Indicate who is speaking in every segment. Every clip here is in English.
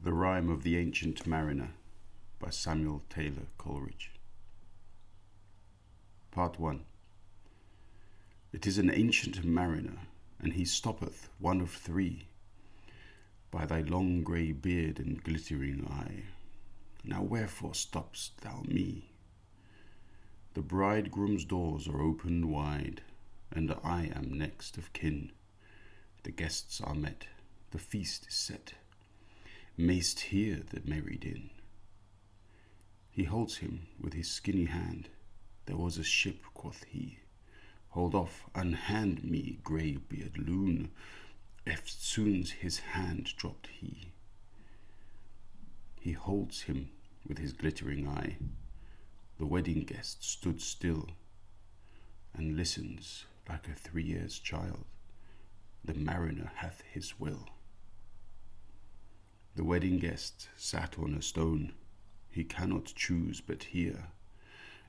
Speaker 1: The Rime of the Ancient Mariner by Samuel Taylor Coleridge. Part 1 It is an ancient mariner, and he stoppeth, one of three, by thy long grey beard and glittering eye. Now wherefore stopp'st thou me? The bridegroom's doors are opened wide, and I am next of kin. The guests are met, the feast is set mayst hear the merry din. He holds him with his skinny hand. There was a ship, quoth he. Hold off, unhand me, grey-beard loon. Eftsoons his hand dropped he. He holds him with his glittering eye. The wedding guest stood still and listens like a three years child. The mariner hath his will. The wedding guest sat on a stone, he cannot choose but hear,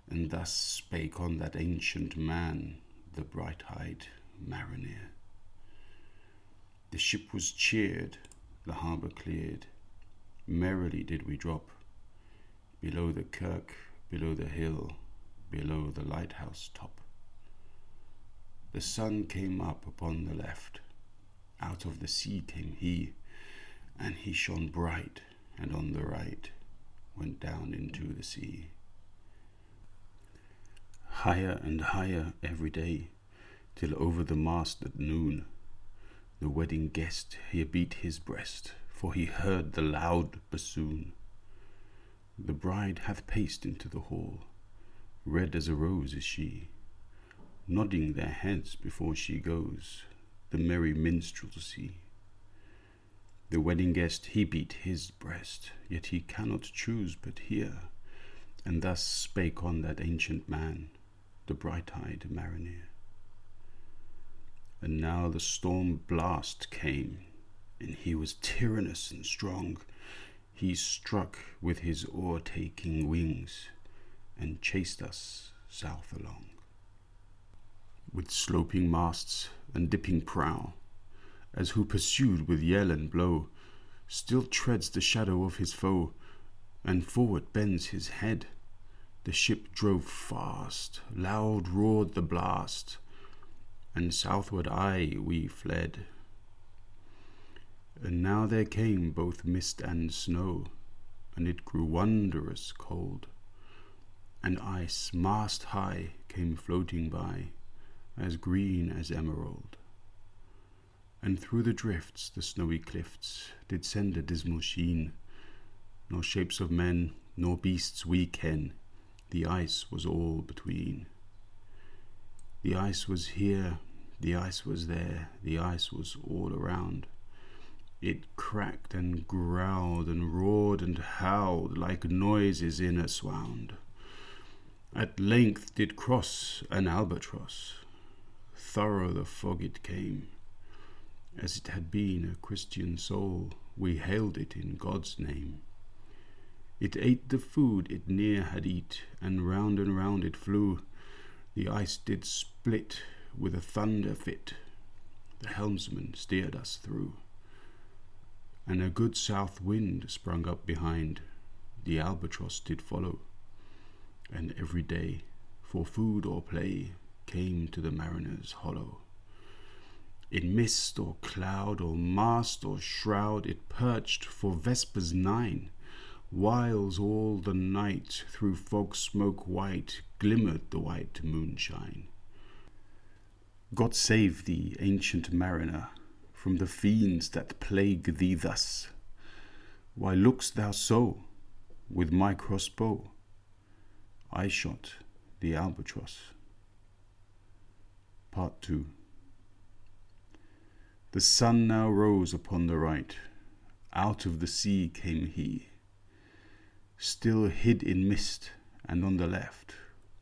Speaker 1: and thus spake on that ancient man, the bright eyed mariner. The ship was cheered, the harbour cleared, merrily did we drop, below the kirk, below the hill, below the lighthouse top. The sun came up upon the left, out of the sea came he and he shone bright, and on the right went down into the sea. Higher and higher every day, till over the mast at noon, the wedding guest here beat his breast, for he heard the loud bassoon. The bride hath paced into the hall, red as a rose is she, nodding their heads before she goes, the merry minstrelsy. The wedding guest he beat his breast, yet he cannot choose but hear, and thus spake on that ancient man, the bright eyed mariner. And now the storm blast came, and he was tyrannous and strong. He struck with his o'ertaking wings, and chased us south along. With sloping masts and dipping prow, as who pursued with yell and blow, still treads the shadow of his foe, and forward bends his head. The ship drove fast, loud roared the blast, and southward aye we fled. And now there came both mist and snow, and it grew wondrous cold, and ice mast high came floating by, as green as emerald and through the drifts the snowy cliffs did send a dismal sheen. Nor shapes of men, nor beasts we ken, the ice was all between. The ice was here, the ice was there, the ice was all around. It cracked and growled and roared and howled like noises in a swound. At length did cross an albatross. Thorough the fog it came as it had been a Christian soul, we hailed it in God's name. It ate the food it ne'er had eat, and round and round it flew. The ice did split with a thunder fit. The helmsman steered us through. And a good south wind sprung up behind. The albatross did follow. And every day, for food or play, came to the mariner's hollow. In mist or cloud or mast or shroud it perched for vespers nine, whiles all the night through fog smoke white glimmered the white moonshine. God save thee, ancient mariner, from the fiends that plague thee thus. Why look'st thou so? With my crossbow I shot the albatross. Part 2 the sun now rose upon the right. Out of the sea came he. Still hid in mist, and on the left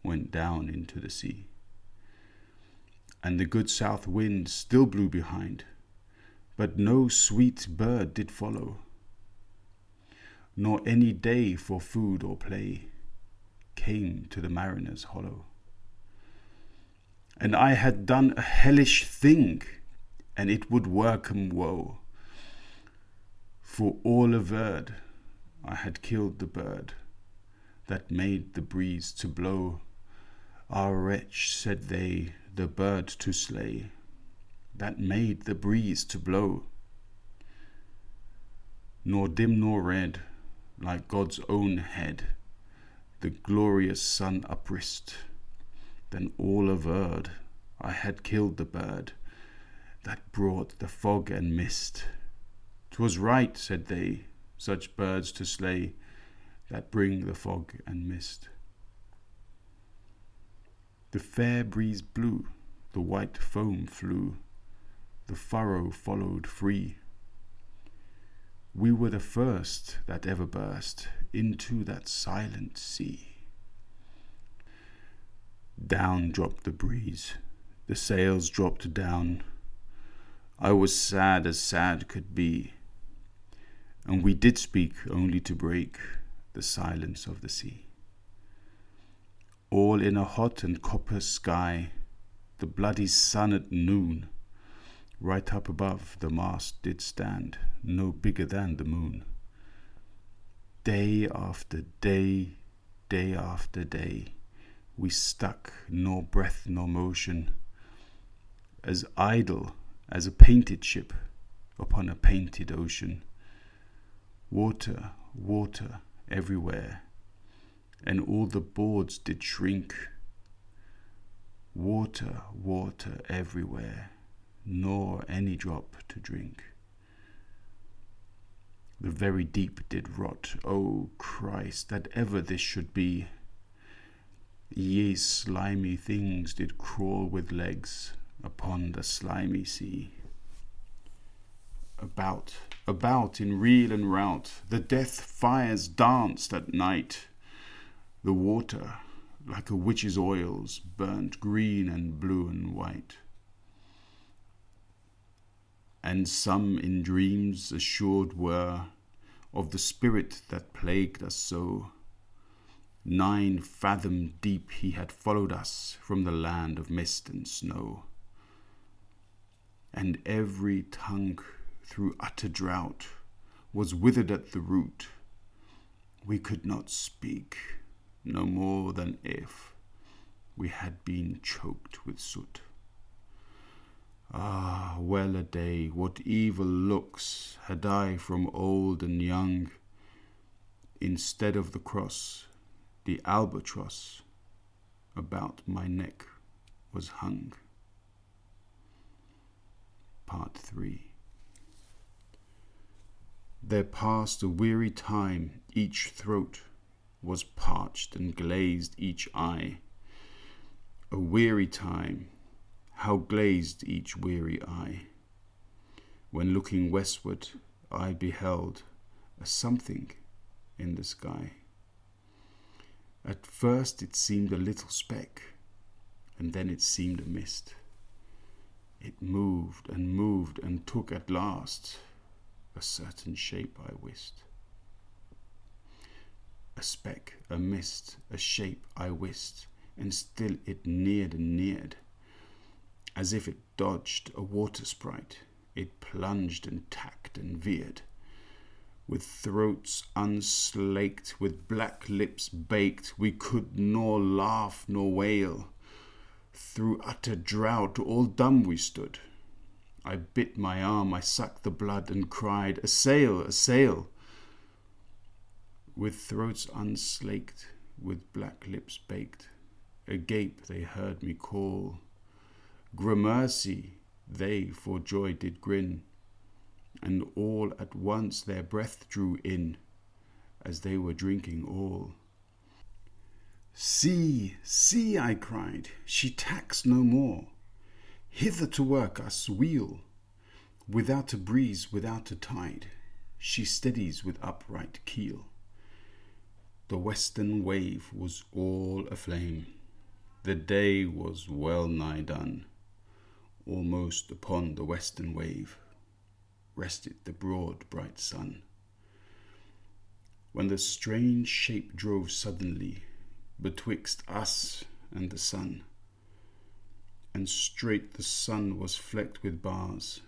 Speaker 1: went down into the sea. And the good south wind still blew behind, but no sweet bird did follow, nor any day for food or play came to the mariner's hollow. And I had done a hellish thing and it would work him woe. For all averred, I had killed the bird that made the breeze to blow. Ah, wretch, said they, the bird to slay that made the breeze to blow. Nor dim nor red, like God's own head, the glorious sun uprist. Then all averred I had killed the bird that brought the fog and mist. 'Twas right, said they, such birds to slay that bring the fog and mist. The fair breeze blew, the white foam flew, the furrow followed free. We were the first that ever burst into that silent sea. Down dropped the breeze, the sails dropped down. I was sad as sad could be, and we did speak only to break the silence of the sea. All in a hot and copper sky, the bloody sun at noon, right up above the mast did stand, no bigger than the moon. Day after day, day after day, we stuck, nor breath nor motion, as idle as a painted ship upon a painted ocean. Water, water, everywhere, and all the boards did shrink. Water, water everywhere, nor any drop to drink. The very deep did rot, O oh Christ, that ever this should be. Ye slimy things did crawl with legs upon the slimy sea. About, about in reel and rout, the death fires danced at night. The water, like a witch's oils, burnt green and blue and white. And some in dreams assured were of the spirit that plagued us so. Nine fathom deep he had followed us from the land of mist and snow. And every tongue through utter drought, was withered at the root. We could not speak, no more than if we had been choked with soot. Ah, well a day, what evil looks had I from old and young! Instead of the cross, the albatross about my neck was hung. Part 3 there passed a weary time, each throat was parched and glazed each eye. A weary time, how glazed each weary eye. When looking westward, I beheld a something in the sky. At first it seemed a little speck, and then it seemed a mist. It moved and moved and took at last a certain shape I wist. A speck, a mist, a shape I wist, and still it neared and neared. As if it dodged a water sprite, it plunged and tacked and veered. With throats unslaked, with black lips baked, we could nor laugh nor wail. Through utter drought, all dumb we stood, I bit my arm, I sucked the blood, and cried, A sail, a sail! With throats unslaked, with black lips baked, agape they heard me call. Gramercy, they for joy did grin, and all at once their breath drew in, as they were drinking all. See, see, I cried, she tacks no more hither to work us wheel. Without a breeze, without a tide, she steadies with upright keel. The western wave was all aflame. The day was well nigh done. Almost upon the western wave rested the broad bright sun. When the strange shape drove suddenly betwixt us and the sun, and straight the sun was flecked with bars.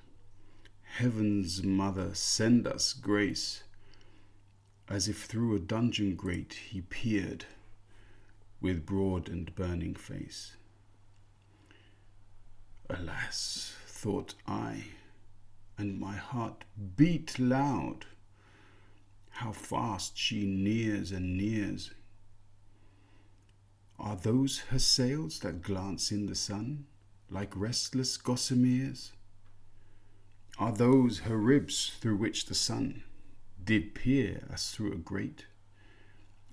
Speaker 1: Heaven's mother, send us grace. As if through a dungeon grate he peered with broad and burning face. Alas, thought I, and my heart beat loud, how fast she nears and nears. Are those her sails that glance in the sun like restless gossameres? Are those her ribs through which the sun did peer as through a grate?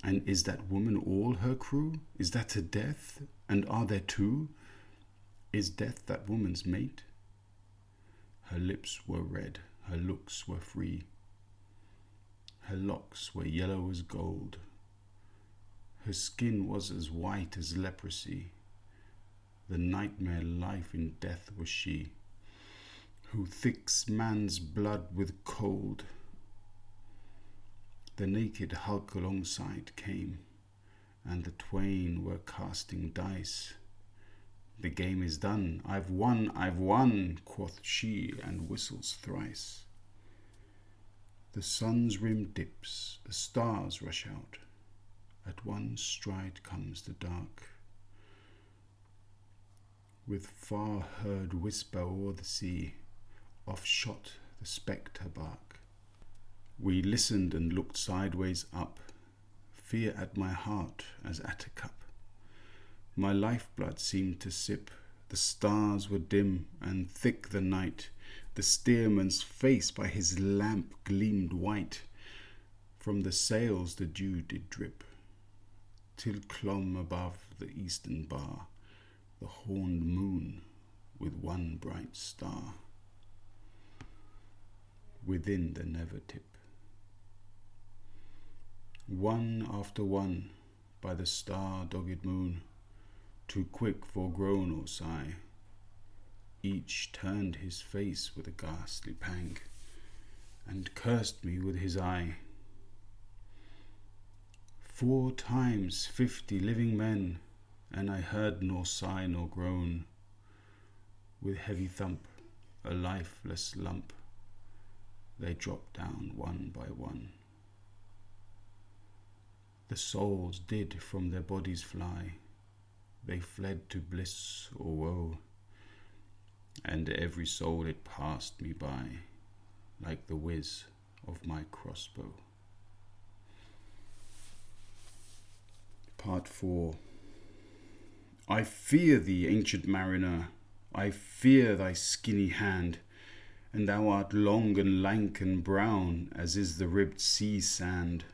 Speaker 1: And is that woman all her crew? Is that a death? And are there two? Is death that woman's mate? Her lips were red, her looks were free. Her locks were yellow as gold. Her skin was as white as leprosy. The nightmare life in death was she, who thicks man's blood with cold. The naked hulk alongside came, and the twain were casting dice. The game is done, I've won, I've won, quoth she, and whistles thrice. The sun's rim dips, the stars rush out. At one stride comes the dark. With far heard whisper o'er the sea, off shot the spectre bark. We listened and looked sideways up, fear at my heart as at a cup. My lifeblood seemed to sip. The stars were dim and thick the night. The steersman's face by his lamp gleamed white. From the sails the dew did drip, till clomb above the eastern bar the horned moon with one bright star. Within the never tip. One after one by the star dogged moon too quick for groan or sigh. Each turned his face with a ghastly pang, and cursed me with his eye. Four times fifty living men, and I heard nor sigh nor groan. With heavy thump, a lifeless lump, they dropped down one by one. The souls did from their bodies fly they fled to bliss or woe, and every soul it passed me by, like the whiz of my crossbow. Part 4 I fear thee, ancient mariner, I fear thy skinny hand, and thou art long and lank and brown, as is the ribbed sea sand.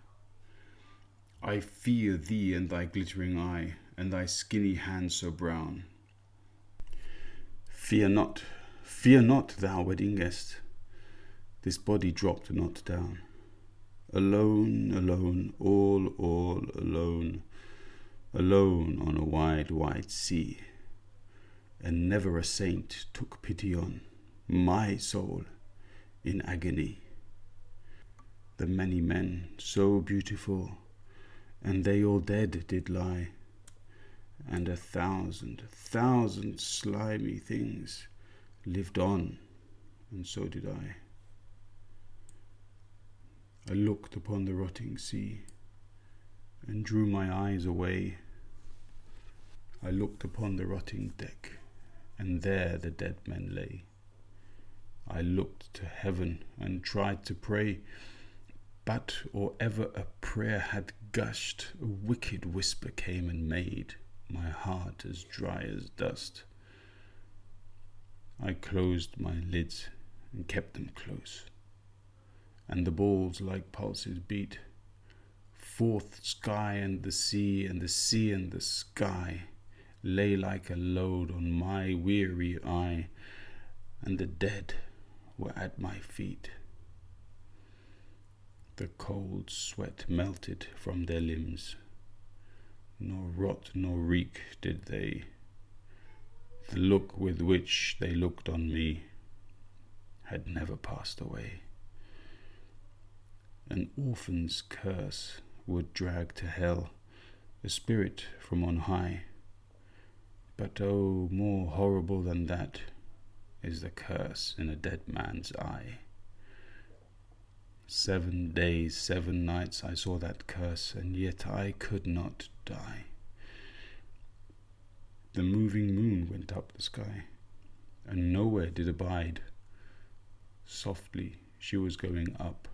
Speaker 1: I fear thee and thy glittering eye, and thy skinny hand so brown. Fear not, fear not, thou wedding guest, this body dropped not down. Alone, alone, all, all alone, alone on a wide, wide sea, and never a saint took pity on my soul in agony. The many men so beautiful, and they all dead did lie and a thousand, thousand slimy things lived on, and so did I. I looked upon the rotting sea and drew my eyes away. I looked upon the rotting deck, and there the dead men lay. I looked to heaven and tried to pray, but or ever a prayer had gushed, a wicked whisper came and made my heart as dry as dust. I closed my lids and kept them close, and the balls like pulses beat. Forth sky and the sea, and the sea and the sky lay like a load on my weary eye, and the dead were at my feet. The cold sweat melted from their limbs nor rot nor reek did they. The look with which they looked on me had never passed away. An orphan's curse would drag to hell a spirit from on high. But oh, more horrible than that, is the curse in a dead man's eye. Seven days, seven nights I saw that curse, and yet I could not die. The moving moon went up the sky, and nowhere did abide. Softly she was going up,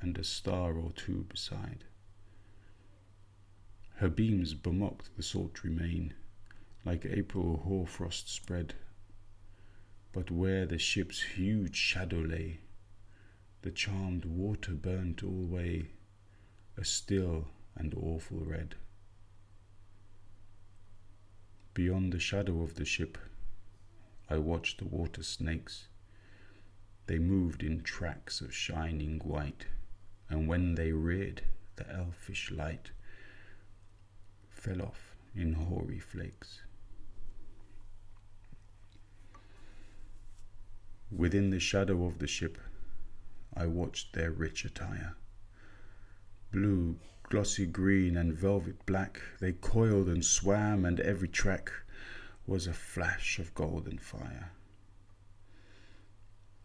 Speaker 1: and a star or two beside. Her beams bemocked the sultry main, like April hoarfrost spread. But where the ship's huge shadow lay, the charmed water burnt alway, a still and awful red. Beyond the shadow of the ship, I watched the water snakes. They moved in tracks of shining white, and when they reared, the elfish light fell off in hoary flakes. Within the shadow of the ship, I watched their rich attire. Blue, glossy green, and velvet black, they coiled and swam, and every track was a flash of golden fire.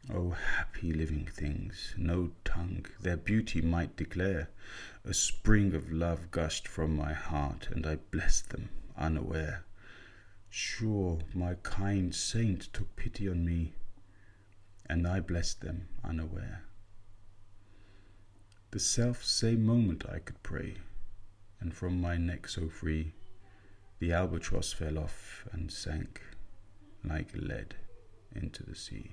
Speaker 1: O happy living things, no tongue their beauty might declare. A spring of love gushed from my heart, and I blessed them unaware. Sure, my kind saint took pity on me, and I blessed them unaware. The self same moment I could pray, and from my neck so free, the albatross fell off and sank like lead into the sea.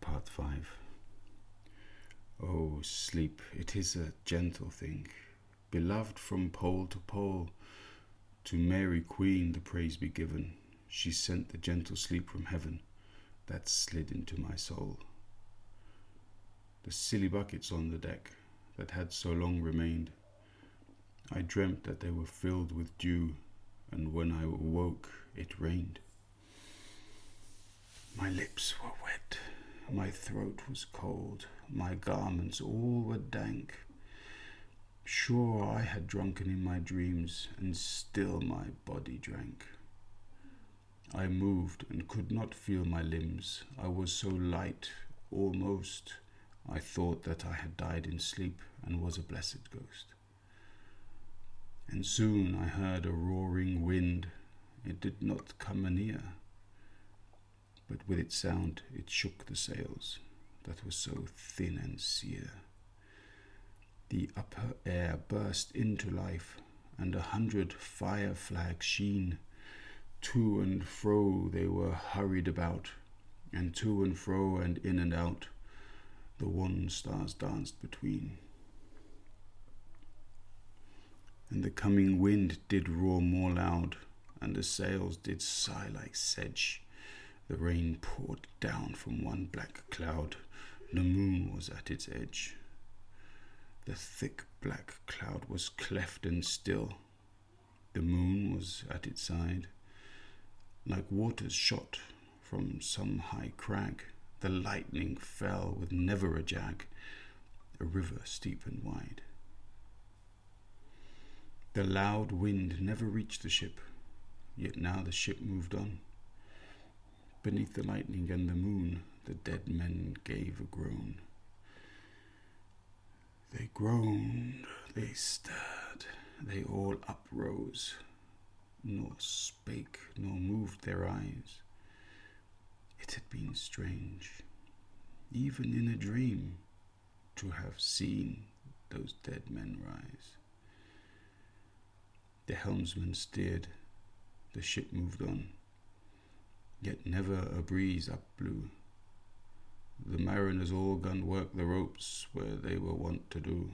Speaker 1: Part 5 Oh, sleep, it is a gentle thing, beloved from pole to pole. To Mary Queen the praise be given. She sent the gentle sleep from heaven that slid into my soul. The silly buckets on the deck that had so long remained, I dreamt that they were filled with dew, and when I awoke it rained. My lips were wet my throat was cold, my garments all were dank. Sure, I had drunken in my dreams, and still my body drank. I moved and could not feel my limbs. I was so light, almost. I thought that I had died in sleep and was a blessed ghost. And soon I heard a roaring wind. It did not come anear but with its sound it shook the sails that were so thin and sere. The upper air burst into life, and a hundred fire flags sheen. To and fro they were hurried about, and to and fro and in and out the wan stars danced between. And the coming wind did roar more loud, and the sails did sigh like sedge the rain poured down from one black cloud. The moon was at its edge. The thick black cloud was cleft and still. The moon was at its side. Like waters shot from some high crag, the lightning fell with never a jag, a river steep and wide. The loud wind never reached the ship, yet now the ship moved on. Beneath the lightning and the moon, the dead men gave a groan. They groaned, they stirred, they all uprose, nor spake nor moved their eyes. It had been strange, even in a dream, to have seen those dead men rise. The helmsman steered, the ship moved on yet never a breeze up blew. The mariners all gun work the ropes where they were wont to do.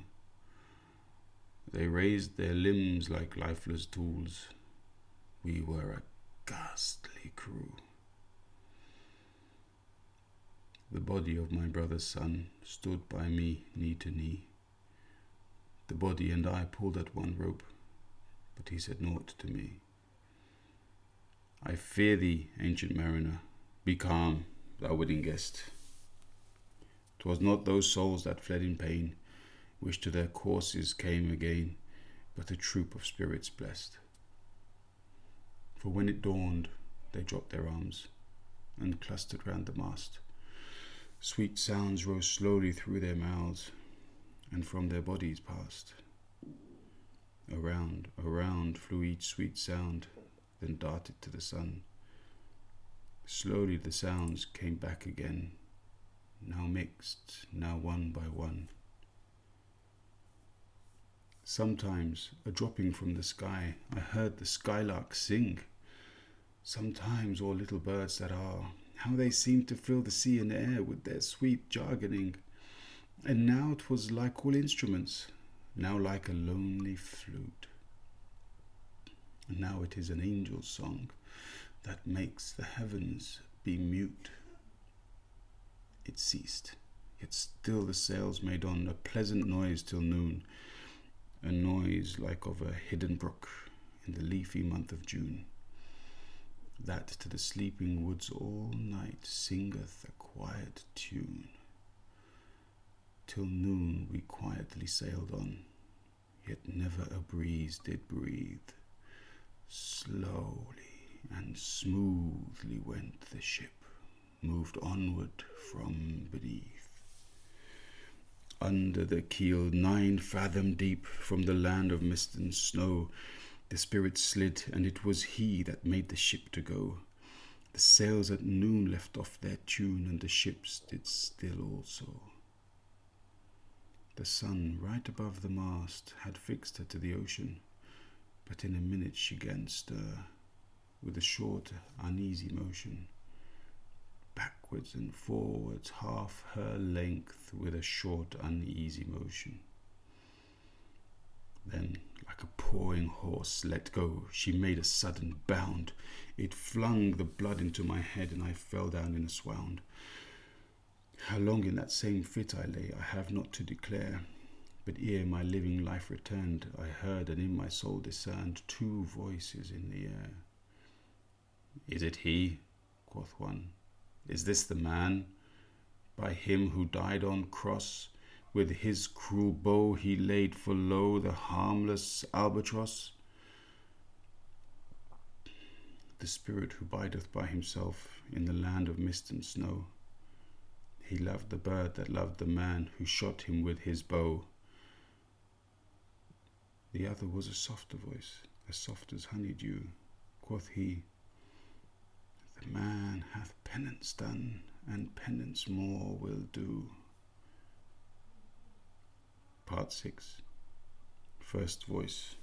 Speaker 1: They raised their limbs like lifeless tools. We were a ghastly crew. The body of my brother's son stood by me knee to knee. The body and I pulled at one rope, but he said naught to me. I fear thee, ancient mariner. Be calm, thou wedding guest. 'Twas not those souls that fled in pain, which to their courses came again, but a troop of spirits blessed. For when it dawned, they dropped their arms and clustered round the mast. Sweet sounds rose slowly through their mouths and from their bodies passed. Around, around flew each sweet sound, then darted to the sun. Slowly the sounds came back again, now mixed, now one by one. Sometimes, a dropping from the sky, I heard the skylark sing. Sometimes all little birds that are, how they seemed to fill the sea and air with their sweet jargoning. And now it was like all instruments, now like a lonely flute. And now it is an angel's song that makes the heavens be mute. It ceased, yet still the sails made on a pleasant noise till noon, a noise like of a hidden brook in the leafy month of June that to the sleeping woods all night singeth a quiet tune. Till noon we quietly sailed on, yet never a breeze did breathe. Slowly and smoothly went the ship, moved onward from beneath. Under the keel, nine fathom deep, from the land of mist and snow, the spirit slid, and it was he that made the ship to go. The sails at noon left off their tune, and the ships did still also. The sun, right above the mast, had fixed her to the ocean, but in a minute she gan stir, with a short, uneasy motion, backwards and forwards, half her length, with a short, uneasy motion. Then like a pawing horse let go, she made a sudden bound. It flung the blood into my head, and I fell down in a swound. How long in that same fit I lay, I have not to declare. But ere my living life returned, I heard and in my soul discerned two voices in the air. Is it he? quoth one. Is this the man? By him who died on cross, with his cruel bow he laid for low the harmless albatross. The spirit who bideth by himself in the land of mist and snow. He loved the bird that loved the man who shot him with his bow. The other was a softer voice, as soft as honeydew. Quoth he, The man hath penance done, and penance more will do. Part 6 First voice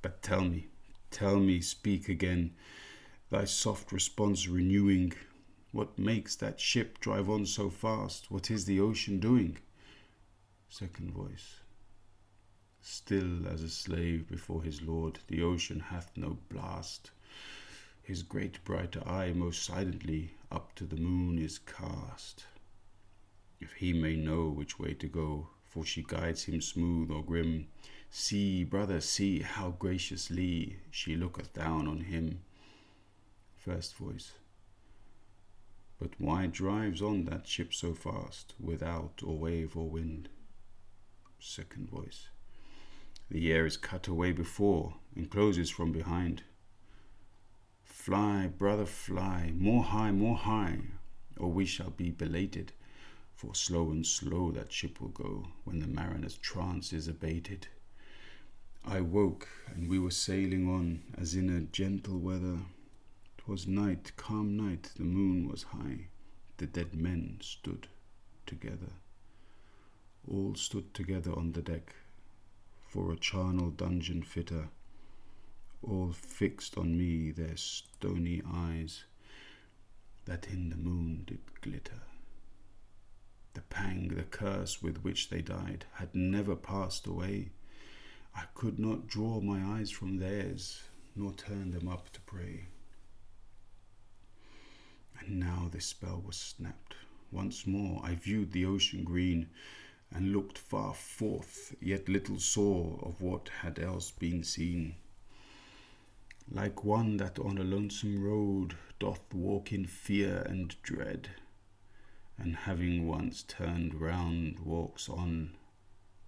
Speaker 1: But tell me, tell me, speak again, thy soft response renewing. What makes that ship drive on so fast? What is the ocean doing? Second voice Still as a slave before his lord, the ocean hath no blast. His great bright eye most silently up to the moon is cast. If he may know which way to go, for she guides him smooth or grim. See, brother, see how graciously she looketh down on him. First voice. But why drives on that ship so fast, without or wave or wind? Second voice. The air is cut away before and closes from behind. Fly, brother, fly, more high, more high, or we shall be belated for slow and slow that ship will go when the mariner's trance is abated. I woke, and we were sailing on as in a gentle weather. 'Twas night, calm night, the moon was high, the dead men stood together. All stood together on the deck, for a charnel dungeon fitter, all fixed on me their stony eyes, that in the moon did glitter. The pang, the curse with which they died, had never passed away. I could not draw my eyes from theirs, nor turn them up to pray. And now this spell was snapped. Once more I viewed the ocean green, and looked far forth, yet little saw of what had else been seen. Like one that on a lonesome road doth walk in fear and dread, and having once turned round walks on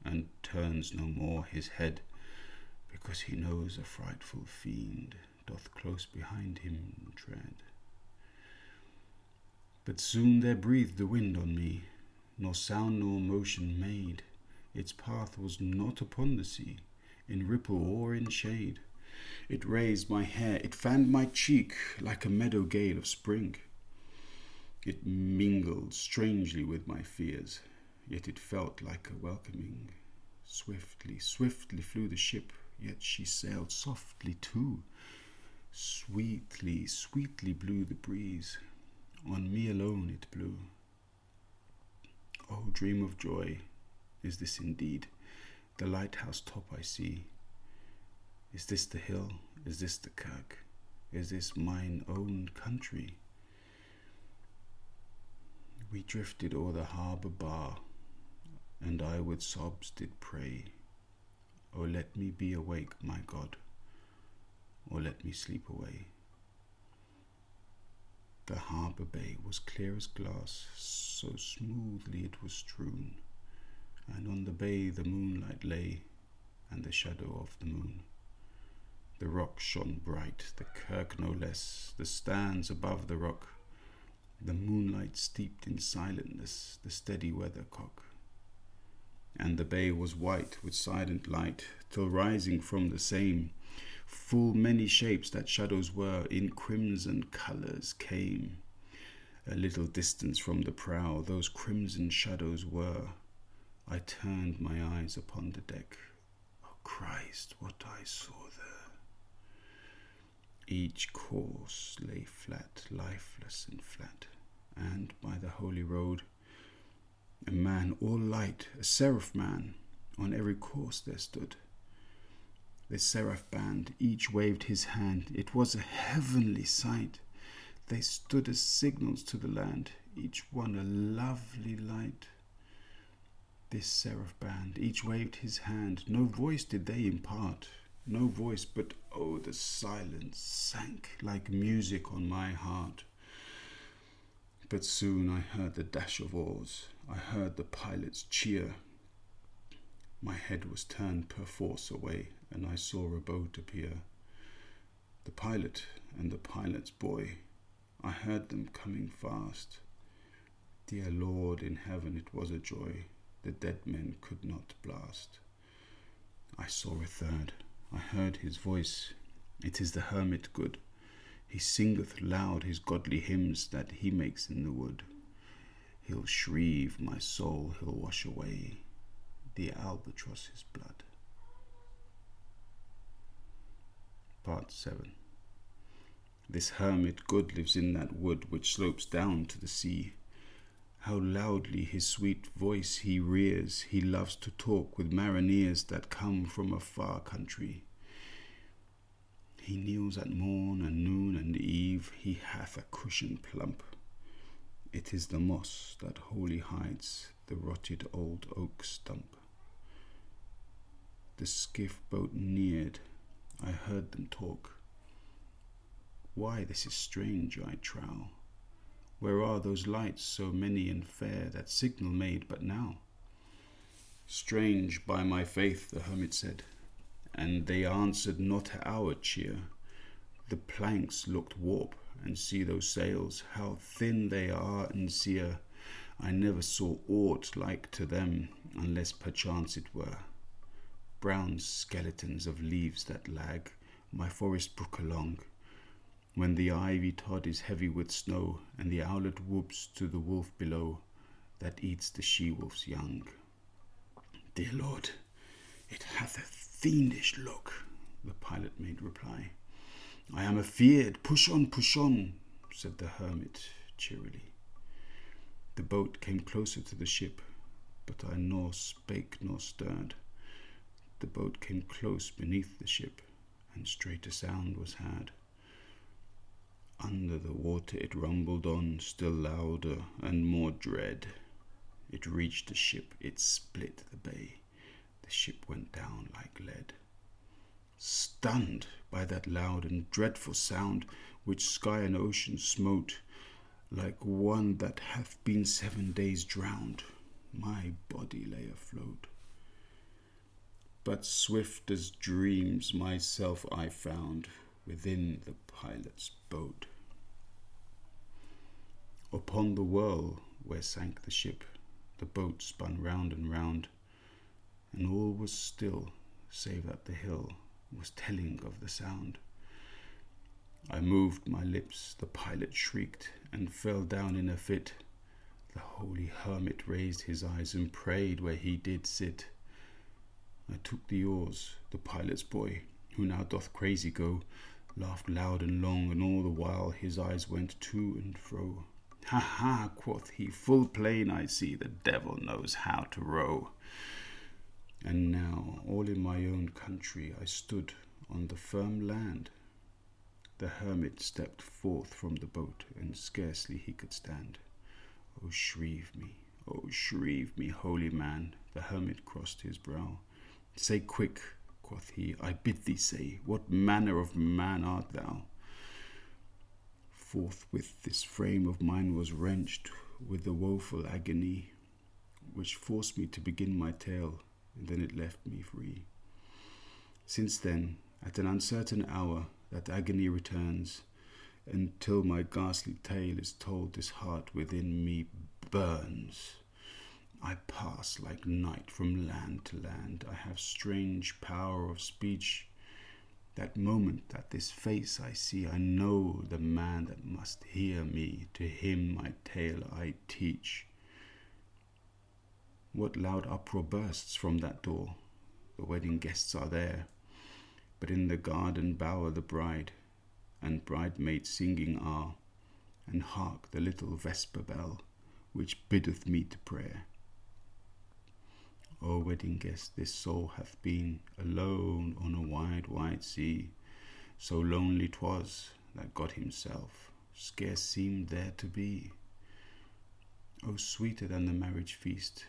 Speaker 1: and turns no more his head because he knows a frightful fiend doth close behind him tread. But soon there breathed the wind on me, nor sound nor motion made. Its path was not upon the sea, in ripple or in shade. It raised my hair, it fanned my cheek like a meadow gale of spring. It mingled strangely with my fears, yet it felt like a welcoming. Swiftly, swiftly flew the ship, yet she sailed softly too. Sweetly, sweetly blew the breeze, on me alone it blew. Oh, dream of joy, is this indeed the lighthouse top I see? Is this the hill? Is this the kirk? Is this mine own country? We drifted o'er the harbour bar, and I with sobs did pray, O let me be awake, my God, or let me sleep away. The harbour bay was clear as glass, so smoothly it was strewn, and on the bay the moonlight lay, and the shadow of the moon. The rock shone bright, the kirk no less, the stands above the rock, the moonlight steeped in silentness, the steady weathercock. And the bay was white with silent light, till rising from the same, full many shapes that shadows were, in crimson colours came. A little distance from the prow, those crimson shadows were. I turned my eyes upon the deck. Oh Christ, what I saw each course lay flat, lifeless and flat, and by the holy road, a man all light, a seraph man, on every course there stood. The seraph band, each waved his hand, it was a heavenly sight. They stood as signals to the land, each one a lovely light. This seraph band, each waved his hand, no voice did they impart, no voice, but oh, the silence sank like music on my heart. But soon I heard the dash of oars, I heard the pilot's cheer. My head was turned perforce away, and I saw a boat appear. The pilot and the pilot's boy, I heard them coming fast. Dear Lord in heaven, it was a joy the dead men could not blast. I saw a third. I heard his voice. It is the hermit good. He singeth loud his godly hymns that he makes in the wood. He'll shrieve my soul, he'll wash away the albatross's blood. Part 7 This hermit good lives in that wood which slopes down to the sea. How loudly his sweet voice he rears, he loves to talk with mariners that come from a far country. He kneels at morn and noon and eve, he hath a cushion plump. It is the moss that wholly hides the rotted old oak stump. The skiff boat neared, I heard them talk. Why, this is strange, I trow. Where are those lights so many and fair that signal made but now? Strange, by my faith, the hermit said, and they answered not our cheer. The planks looked warp, and see those sails, how thin they are and sere. I never saw aught like to them, unless perchance it were brown skeletons of leaves that lag my forest brook along when the ivy tod is heavy with snow, and the owlet whoops to the wolf below that eats the she wolf's young. Dear Lord, it hath a fiendish look, the pilot made reply. I am afeard. Push on, push on, said the hermit cheerily. The boat came closer to the ship, but I nor spake nor stirred. The boat came close beneath the ship, and straight a sound was heard. Under the water it rumbled on, still louder and more dread. It reached the ship, it split the bay. The ship went down like lead. Stunned by that loud and dreadful sound which sky and ocean smote, like one that hath been seven days drowned, my body lay afloat. But swift as dreams myself I found, within the pilot's boat. Upon the whirl where sank the ship, the boat spun round and round, and all was still, save that the hill was telling of the sound. I moved my lips, the pilot shrieked and fell down in a fit. The holy hermit raised his eyes and prayed where he did sit. I took the oars, the pilot's boy, who now doth crazy go, laughed loud and long, and all the while his eyes went to and fro. Ha ha, quoth he, full plain I see the devil knows how to row. And now, all in my own country, I stood on the firm land. The hermit stepped forth from the boat, and scarcely he could stand. O oh, shrieve me, O oh, shrieve me, holy man! The hermit crossed his brow. Say quick, quoth he, I bid thee say, what manner of man art thou? Forthwith this frame of mine was wrenched with the woeful agony, which forced me to begin my tale, and then it left me free. Since then, at an uncertain hour, that agony returns, until my ghastly tale is told, this heart within me burns. I pass like night from land to land. I have strange power of speech. That moment that this face I see, I know the man that must hear me. To him my tale I teach. What loud uproar bursts from that door? The wedding guests are there, but in the garden bower the bride and bridesmaids singing are, and hark the little vesper bell which biddeth me to prayer. O wedding guest, this soul hath been alone on a wide, wide sea. So lonely 'twas that God Himself scarce seemed there to be. O sweeter than the marriage feast,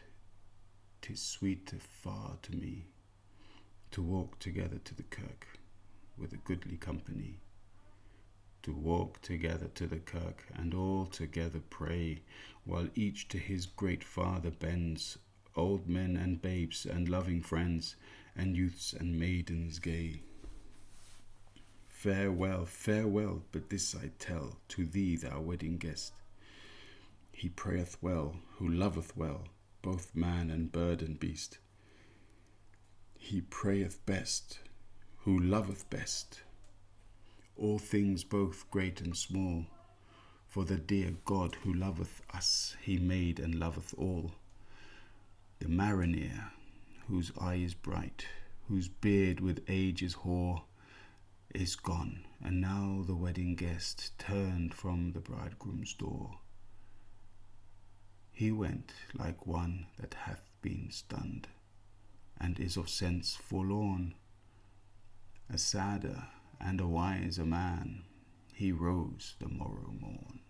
Speaker 1: 'tis sweeter far to me to walk together to the kirk with a goodly company to walk together to the kirk and all together pray, while each to his great Father bends, old men and babes and loving friends, and youths and maidens gay. Farewell, farewell, but this I tell to thee, thou wedding guest. He prayeth well, who loveth well, both man and bird and beast. He prayeth best, who loveth best all things both great and small. For the dear God who loveth us, he made and loveth all. The mariner, whose eye is bright, whose beard with age is hoar, is gone, and now the wedding guest turned from the bridegroom's door. He went like one that hath been stunned, and is of sense forlorn, a sadder and a wiser man, he rose the morrow morn.